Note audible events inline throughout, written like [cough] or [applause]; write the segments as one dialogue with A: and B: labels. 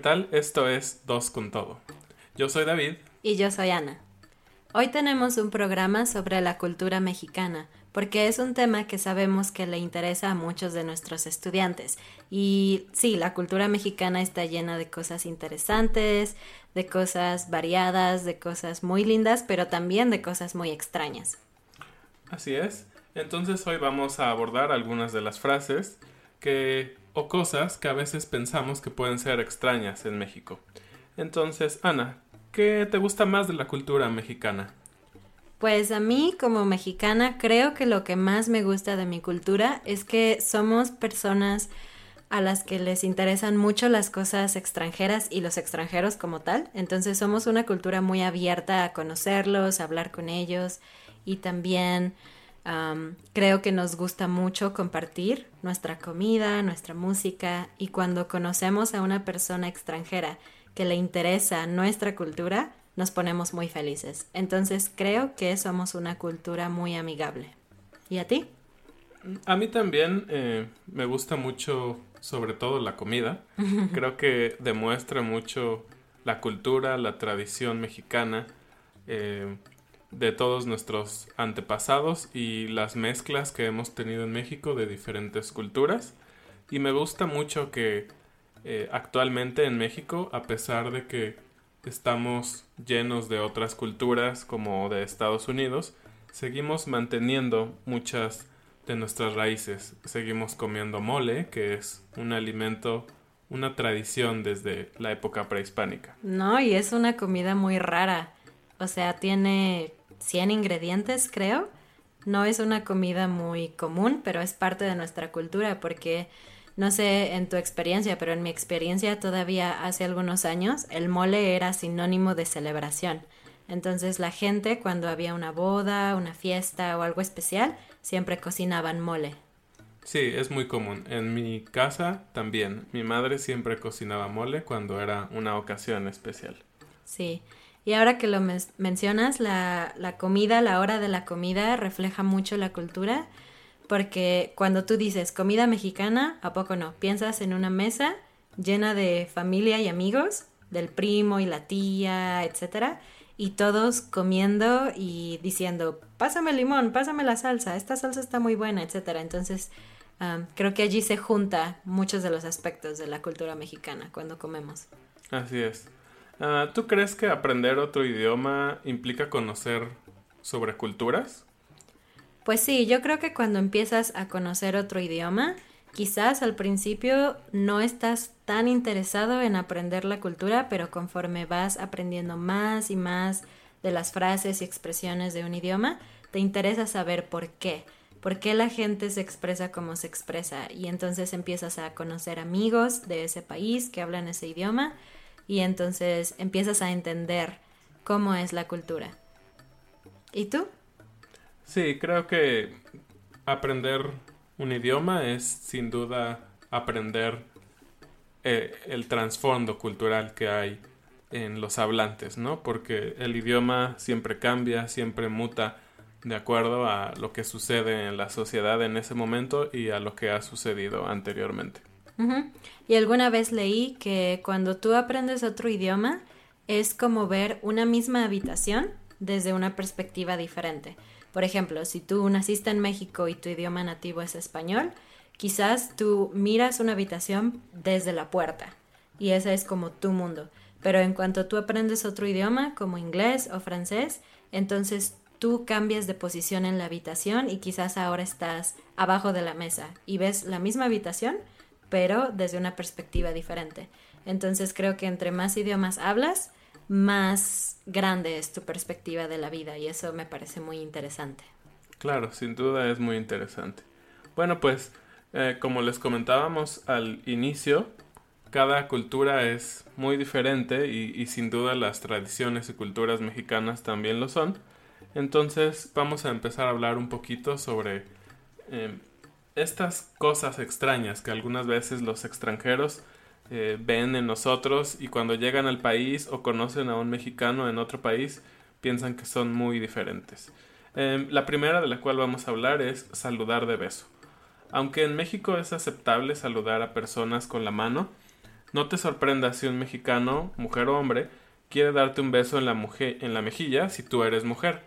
A: Tal? Esto es Dos con Todo. Yo soy David.
B: Y yo soy Ana. Hoy tenemos un programa sobre la cultura mexicana, porque es un tema que sabemos que le interesa a muchos de nuestros estudiantes. Y sí, la cultura mexicana está llena de cosas interesantes, de cosas variadas, de cosas muy lindas, pero también de cosas muy extrañas.
A: Así es. Entonces hoy vamos a abordar algunas de las frases que o cosas que a veces pensamos que pueden ser extrañas en México. Entonces, Ana, ¿qué te gusta más de la cultura mexicana?
B: Pues a mí como mexicana creo que lo que más me gusta de mi cultura es que somos personas a las que les interesan mucho las cosas extranjeras y los extranjeros como tal. Entonces somos una cultura muy abierta a conocerlos, a hablar con ellos y también creo que nos gusta mucho compartir nuestra comida, nuestra música y cuando conocemos a una persona extranjera que le interesa nuestra cultura, nos ponemos muy felices. Entonces creo que somos una cultura muy amigable. ¿Y a ti?
A: A mí también eh, me gusta mucho, sobre todo la comida. [laughs] creo que demuestra mucho la cultura, la tradición mexicana. Eh, de todos nuestros antepasados y las mezclas que hemos tenido en México de diferentes culturas. Y me gusta mucho que eh, actualmente en México, a pesar de que estamos llenos de otras culturas como de Estados Unidos, seguimos manteniendo muchas de nuestras raíces. Seguimos comiendo mole, que es un alimento, una tradición desde la época prehispánica.
B: No, y es una comida muy rara. O sea, tiene 100 ingredientes, creo. No es una comida muy común, pero es parte de nuestra cultura porque, no sé en tu experiencia, pero en mi experiencia todavía hace algunos años, el mole era sinónimo de celebración. Entonces la gente cuando había una boda, una fiesta o algo especial, siempre cocinaban mole.
A: Sí, es muy común. En mi casa también. Mi madre siempre cocinaba mole cuando era una ocasión especial.
B: Sí. Y ahora que lo mencionas, la, la comida, la hora de la comida refleja mucho la cultura, porque cuando tú dices comida mexicana, ¿a poco no? Piensas en una mesa llena de familia y amigos, del primo y la tía, etcétera, y todos comiendo y diciendo, pásame el limón, pásame la salsa, esta salsa está muy buena, etcétera. Entonces, creo que allí se junta muchos de los aspectos de la cultura mexicana cuando comemos.
A: Así es. Ah, ¿Tú crees que aprender otro idioma implica conocer sobre culturas?
B: Pues sí, yo creo que cuando empiezas a conocer otro idioma, quizás al principio no estás tan interesado en aprender la cultura, pero conforme vas aprendiendo más y más de las frases y expresiones de un idioma, te interesa saber por qué. por qué la gente se expresa como se expresa y entonces empiezas a conocer amigos de ese país que hablan ese idioma y entonces empiezas a entender cómo es la cultura. ¿Y tú?
A: Sí, creo que aprender un idioma es sin duda aprender eh, el trasfondo cultural que hay en los hablantes, ¿no? Porque el idioma siempre cambia, siempre muta de acuerdo a lo que sucede en la sociedad en ese momento y a lo que ha sucedido anteriormente.
B: Y alguna vez leí que cuando tú aprendes otro idioma es como ver una misma habitación desde una perspectiva diferente. Por ejemplo, si tú naciste en México y tu idioma nativo es español, quizás tú miras una habitación desde la puerta y ese es como tu mundo. Pero en cuanto tú aprendes otro idioma, como inglés o francés, entonces tú cambias de posición en la habitación y quizás ahora estás abajo de la mesa y ves la misma habitación, pero desde una perspectiva diferente. Entonces creo que entre más idiomas hablas, más grande es tu perspectiva de la vida y eso me parece muy interesante.
A: Claro, sin duda es muy interesante. Bueno, pues eh, como les comentábamos al inicio, cada cultura es muy diferente y sin duda las tradiciones y culturas mexicanas también lo son. Entonces vamos a empezar a hablar un poquito sobre em, estas cosas extrañas que algunas veces los extranjeros eh, ven en nosotros y cuando llegan al país o conocen a un mexicano en otro país piensan que son muy diferentes. Em, la primera de la cual vamos a hablar es saludar de beso. Aunque en México es aceptable saludar a personas con la mano, no te sorprendas si un mexicano, mujer o hombre, quiere darte un beso en la, en la mejilla si tú eres mujer.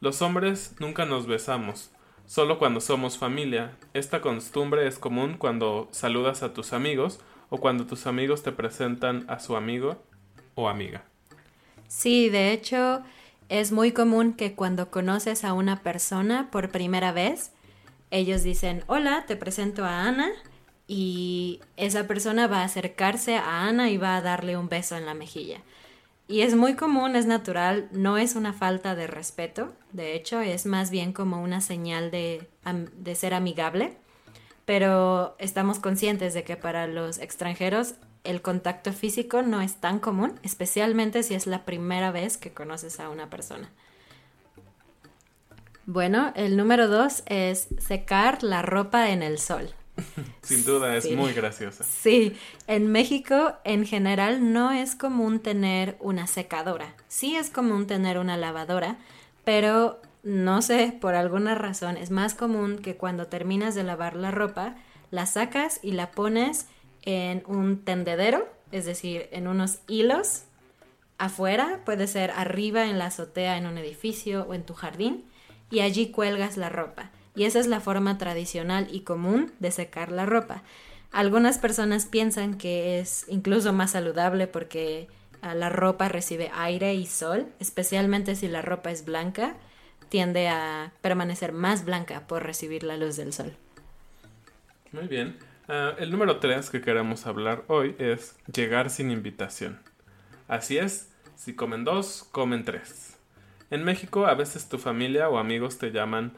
A: Los hombres nunca nos besamos, solo cuando somos familia. Esta costumbre es común cuando saludas a tus amigos o cuando tus amigos te presentan a su amigo o amiga.
B: Sí, de hecho, es muy común que cuando conoces a una persona por primera vez, ellos dicen, hola, te presento a Ana, y esa persona va a acercarse a Ana y va a darle un beso en la mejilla. Y es muy común, es natural, no es una falta de respeto, de hecho es más bien como una señal de, de ser amigable, pero estamos conscientes de que para los extranjeros el contacto físico no es tan común, especialmente si es la primera vez que conoces a una persona. Bueno, el número dos es secar la ropa en el sol. [laughs]
A: Sin duda, es muy graciosa.
B: Sí, en México en general no es común tener una secadora. Sí es común tener una lavadora, pero no sé, por alguna razón es más común que cuando terminas de lavar la ropa, la sacas y la pones en un tendedero, es decir, en unos hilos afuera, puede ser arriba en la azotea en un edificio o en tu jardín, y allí cuelgas la ropa y esa es la forma tradicional y común de secar la ropa. Algunas personas piensan que es incluso más saludable porque ah, la ropa recibe aire y sol, especialmente si la ropa es blanca, tiende a permanecer más blanca por recibir la luz del sol.
A: Muy bien. Ah, el número 3 que queremos hablar hoy es llegar sin invitación. Así es, si comen dos, comen tres. En México a veces tu familia o amigos te llaman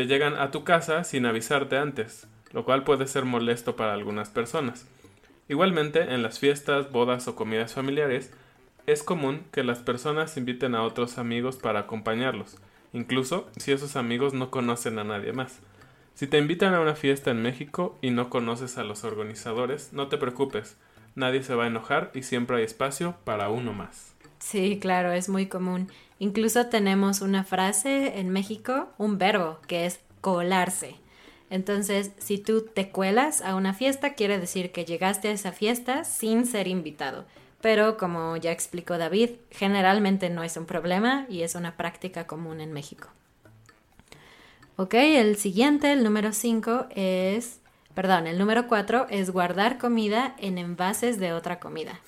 A: te llegan a tu casa sin avisarte antes, lo cual puede ser molesto para algunas personas. Igualmente, en las fiestas, bodas o comidas familiares, es común que las personas inviten a otros amigos para acompañarlos, incluso si esos amigos no conocen a nadie más. Si te invitan a una fiesta en México y no conoces a los organizadores, no te preocupes, nadie se va a enojar y siempre hay espacio para uno más.
B: Sí, claro, es muy común. Incluso tenemos una frase en México, un verbo, que es colarse. Entonces, si tú te cuelas a una fiesta, quiere decir que llegaste a esa fiesta sin ser invitado. Pero, como ya explicó David, generalmente no es un problema y es una práctica común en México. Ok, el siguiente, el número 5, es, perdón, el número 4 es guardar comida en envases de otra comida.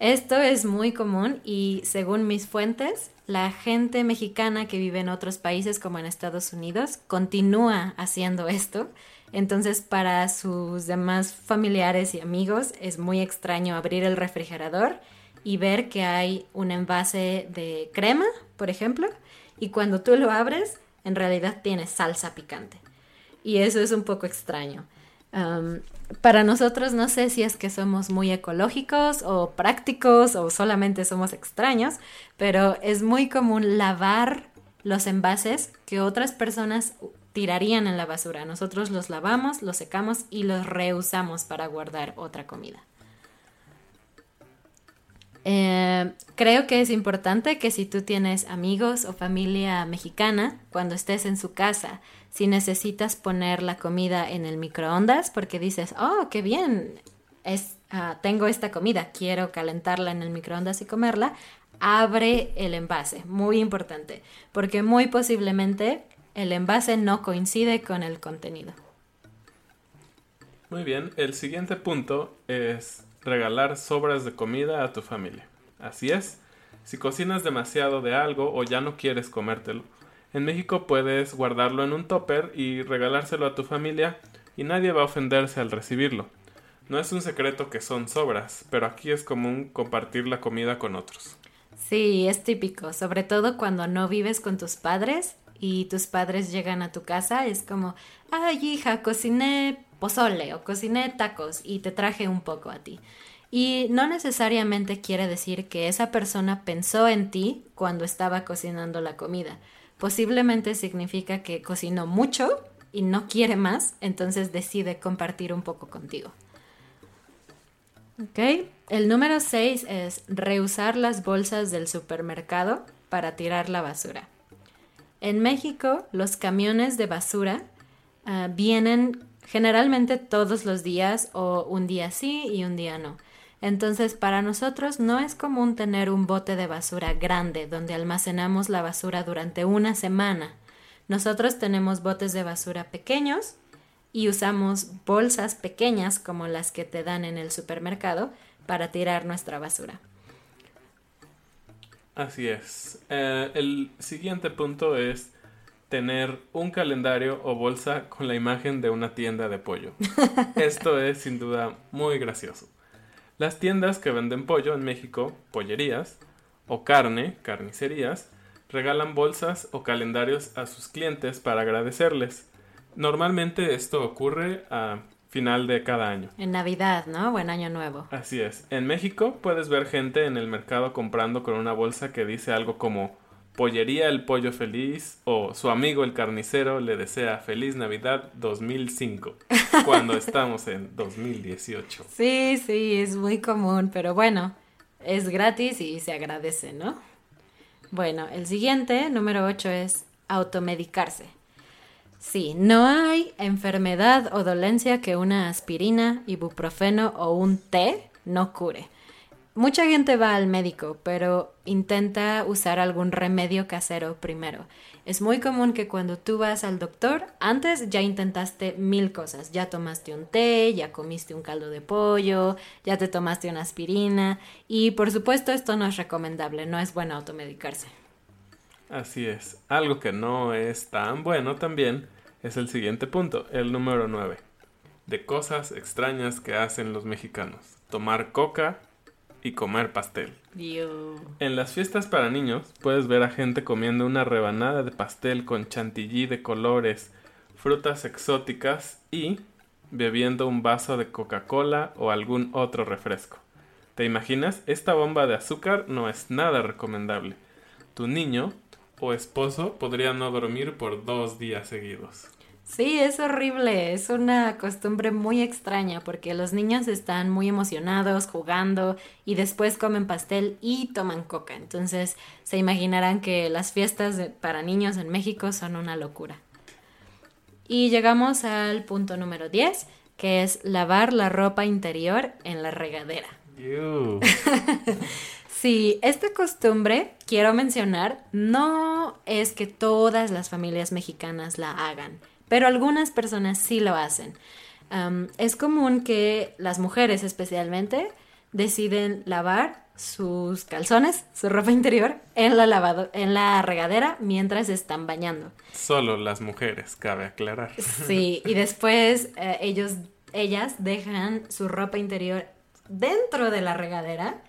B: Esto es muy común y según mis fuentes, la gente mexicana que vive en otros países como en Estados Unidos continúa haciendo esto. Entonces para sus demás familiares y amigos es muy extraño abrir el refrigerador y ver que hay un envase de crema, por ejemplo, y cuando tú lo abres en realidad tiene salsa picante. Y eso es un poco extraño. Um, para nosotros no sé si es que somos muy ecológicos o prácticos o solamente somos extraños, pero es muy común lavar los envases que otras personas tirarían en la basura. Nosotros los lavamos, los secamos y los reusamos para guardar otra comida. Eh, creo que es importante que si tú tienes amigos o familia mexicana, cuando estés en su casa, si necesitas poner la comida en el microondas porque dices, oh, qué bien, es, ah, tengo esta comida, quiero calentarla en el microondas y comerla, abre el envase, muy importante, porque muy posiblemente el envase no coincide con el contenido.
A: Muy bien, el siguiente punto es regalar sobras de comida a tu familia. Así es, si cocinas demasiado de algo o ya no quieres comértelo, en México puedes guardarlo en un topper y regalárselo a tu familia y nadie va a ofenderse al recibirlo. No es un secreto que son sobras, pero aquí es común compartir la comida con otros.
B: Sí, es típico, sobre todo cuando no vives con tus padres y tus padres llegan a tu casa, es como, ay hija, cociné pozole o cociné tacos y te traje un poco a ti. Y no necesariamente quiere decir que esa persona pensó en ti cuando estaba cocinando la comida. Posiblemente significa que cocinó mucho y no quiere más, entonces decide compartir un poco contigo. ¿Ok? El número 6 es reusar las bolsas del supermercado para tirar la basura. En México, los camiones de basura ah, vienen generalmente todos los días o un día sí y un día no. Entonces, para nosotros no es común tener un bote de basura grande donde almacenamos la basura durante una semana. Nosotros tenemos botes de basura pequeños y usamos bolsas pequeñas como las que te dan en el supermercado para tirar nuestra basura.
A: Así es. Eh, el siguiente punto es tener un calendario o bolsa con la imagen de una tienda de pollo. [laughs] Esto es sin duda muy gracioso. Las tiendas que venden pollo en México, pollerías, o carne, carnicerías, regalan bolsas o calendarios a sus clientes para agradecerles. Normalmente esto ocurre a final de cada año.
B: En Navidad, ¿no? Buen año nuevo.
A: Así es. En México puedes ver gente en el mercado comprando con una bolsa que dice algo como Pollería el Pollo Feliz o su amigo el carnicero le desea Feliz Navidad 2005 [laughs] cuando estamos en 2018.
B: Sí, sí, es muy común, pero bueno, es gratis y se agradece, ¿no? Bueno, el siguiente, número 8, es automedicarse. Sí, no hay enfermedad o dolencia que una aspirina, ibuprofeno o un té no cure. Mucha gente va al médico, pero intenta usar algún remedio casero primero. Es muy común que cuando tú vas al doctor, antes ya intentaste mil cosas. Ya tomaste un té, ya comiste un caldo de pollo, ya te tomaste una aspirina. Y por supuesto esto no es recomendable, no es bueno automedicarse.
A: Así es. Algo que no es tan bueno también es el siguiente punto, el número 9. De cosas extrañas que hacen los mexicanos. Tomar coca y comer pastel. En las fiestas para niños puedes ver a gente comiendo una rebanada de pastel con chantilly de colores, frutas exóticas y bebiendo un vaso de Coca-Cola o algún otro refresco. ¿Te imaginas? Esta bomba de azúcar no es nada recomendable. Tu niño o esposo podría no dormir por dos días seguidos.
B: Sí, es horrible, es una costumbre muy extraña porque los niños están muy emocionados jugando y después comen pastel y toman coca. Entonces se imaginarán que las fiestas para niños en México son una locura. Y llegamos al punto número 10, que es lavar la ropa interior en la regadera. [laughs] sí, esta costumbre, quiero mencionar, no es que todas las familias mexicanas la hagan pero algunas personas sí lo hacen. es común que las mujeres especialmente deciden lavar sus calzones, su ropa interior, en la, lavado en la regadera mientras están bañando.
A: Solo las mujeres, cabe aclarar.
B: Sí, y después eh, ellos, ellas dejan su ropa interior dentro de la regadera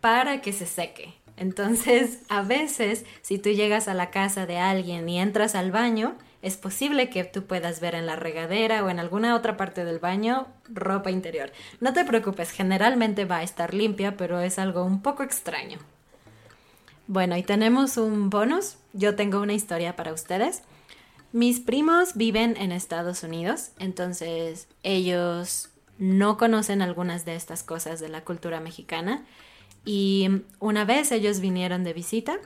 B: para que se seque Entonces, a veces, si tú llegas a la casa de alguien y entras al baño, es posible que tú puedas ver en la regadera o en alguna otra parte del baño ropa interior. No te preocupes, generalmente va a estar limpia, pero es algo un poco extraño. Bueno, y tenemos un bonus. Yo tengo una historia para ustedes. Mis primos viven en Estados Unidos, entonces ellos no conocen algunas de estas cosas de la cultura mexicana. Y una vez ellos vinieron de visita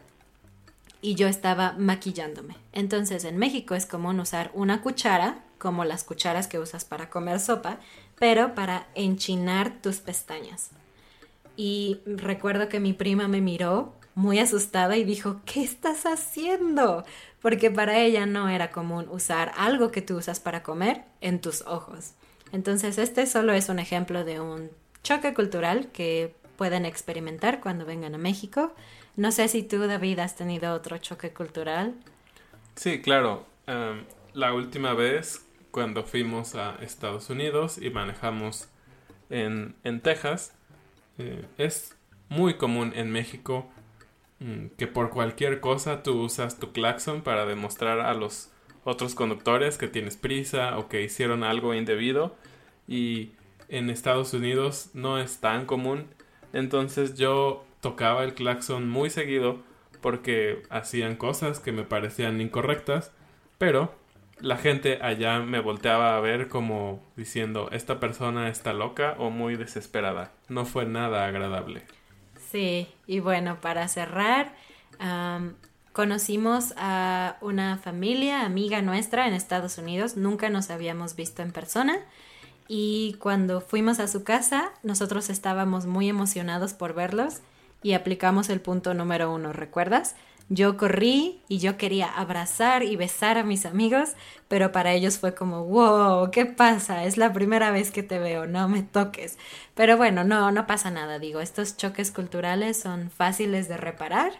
B: y yo estaba maquillándome. Entonces en México es común usar una cuchara, como las cucharas que usas para comer sopa, pero para enchinar tus pestañas. Y recuerdo que mi prima me miró muy asustada y dijo, ¿qué estás haciendo? Porque para ella no era común usar algo que tú usas para comer en tus ojos. Entonces este solo es un ejemplo de un choque cultural que pueden experimentar cuando vengan a México. No sé si tú, David, has tenido otro choque cultural.
A: Sí, claro. Em, la última vez cuando fuimos a Estados Unidos y manejamos en, en Texas, eh, es muy común en México mm, que por cualquier cosa tú usas tu claxon para demostrar a los otros conductores que tienes prisa o que hicieron algo indebido y en Estados Unidos no es tan común entonces yo tocaba el claxon muy seguido porque hacían cosas que me parecían incorrectas pero la gente allá me volteaba a ver como diciendo esta persona está loca o muy desesperada. No fue nada agradable
B: Sí, y bueno, para cerrar, conocimos a una familia, amiga nuestra en Estados Unidos, nunca nos habíamos visto en persona. Y cuando fuimos a su casa, nosotros estábamos muy emocionados por verlos y aplicamos el punto número uno, ¿recuerdas? Yo corrí y yo quería abrazar y besar a mis amigos, pero para ellos fue como, wow, ¿qué pasa? Es la primera vez que te veo, no me toques. Pero bueno, no, no pasa nada, digo, estos choques culturales son fáciles de reparar.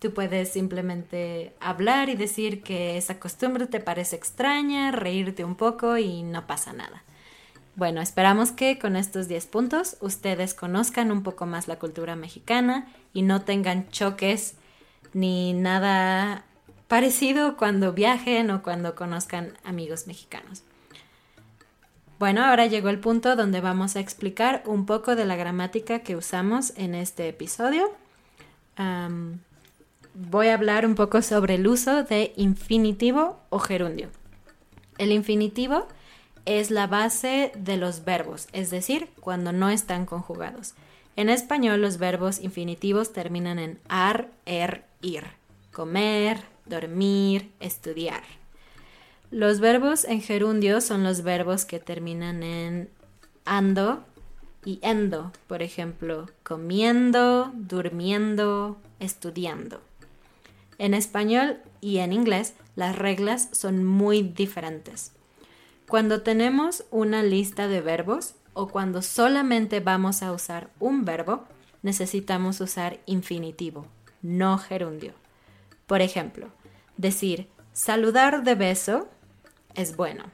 B: Tú puedes simplemente hablar y decir que esa costumbre te parece extraña, reírte un poco y no pasa nada. Bueno, esperamos que con estos 10 puntos ustedes conozcan un poco más la cultura mexicana y no tengan choques ni nada parecido cuando viajen o cuando conozcan amigos mexicanos. Bueno, ahora llegó el punto donde vamos a explicar un poco de la gramática que usamos en este episodio. voy a hablar un poco sobre el uso de infinitivo o gerundio. El infinitivo es la base de los verbos, es decir, cuando no están conjugados. En español los verbos infinitivos terminan en ar, er, ir. Comer, dormir, estudiar. Los verbos en gerundio son los verbos que terminan en ando y endo. Por ejemplo, comiendo, durmiendo, estudiando. En español y en inglés las reglas son muy diferentes. Cuando tenemos una lista de verbos, o cuando solamente vamos a usar un verbo, necesitamos usar infinitivo, no gerundio. Por ejemplo, decir saludar de beso es bueno.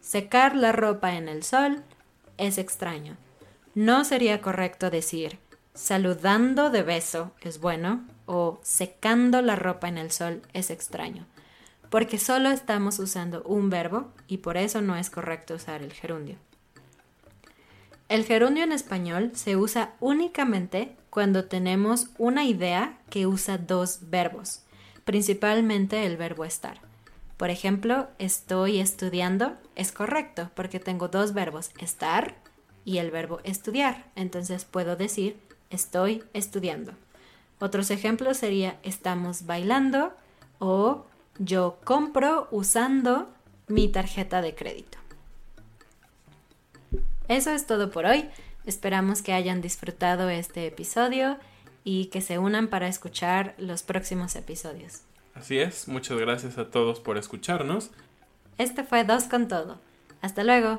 B: Secar la ropa en el sol es extraño. No sería correcto decir saludando de beso es bueno o secando la ropa en el sol es extraño, porque solo estamos usando un verbo y por eso no es correcto usar el gerundio. El gerundio en español se usa únicamente cuando tenemos una idea que usa dos verbos, principalmente el verbo estar. Por ejemplo, estoy estudiando es correcto porque tengo dos verbos, estar y el verbo estudiar. Entonces puedo decir estoy estudiando. Otros ejemplos sería estamos bailando o yo compro usando mi tarjeta de crédito. Eso es todo por hoy. Esperamos que hayan disfrutado este episodio y que se unan para escuchar los próximos episodios.
A: Así es, muchas gracias a todos por escucharnos.
B: Este fue Dos con Todo. Hasta luego.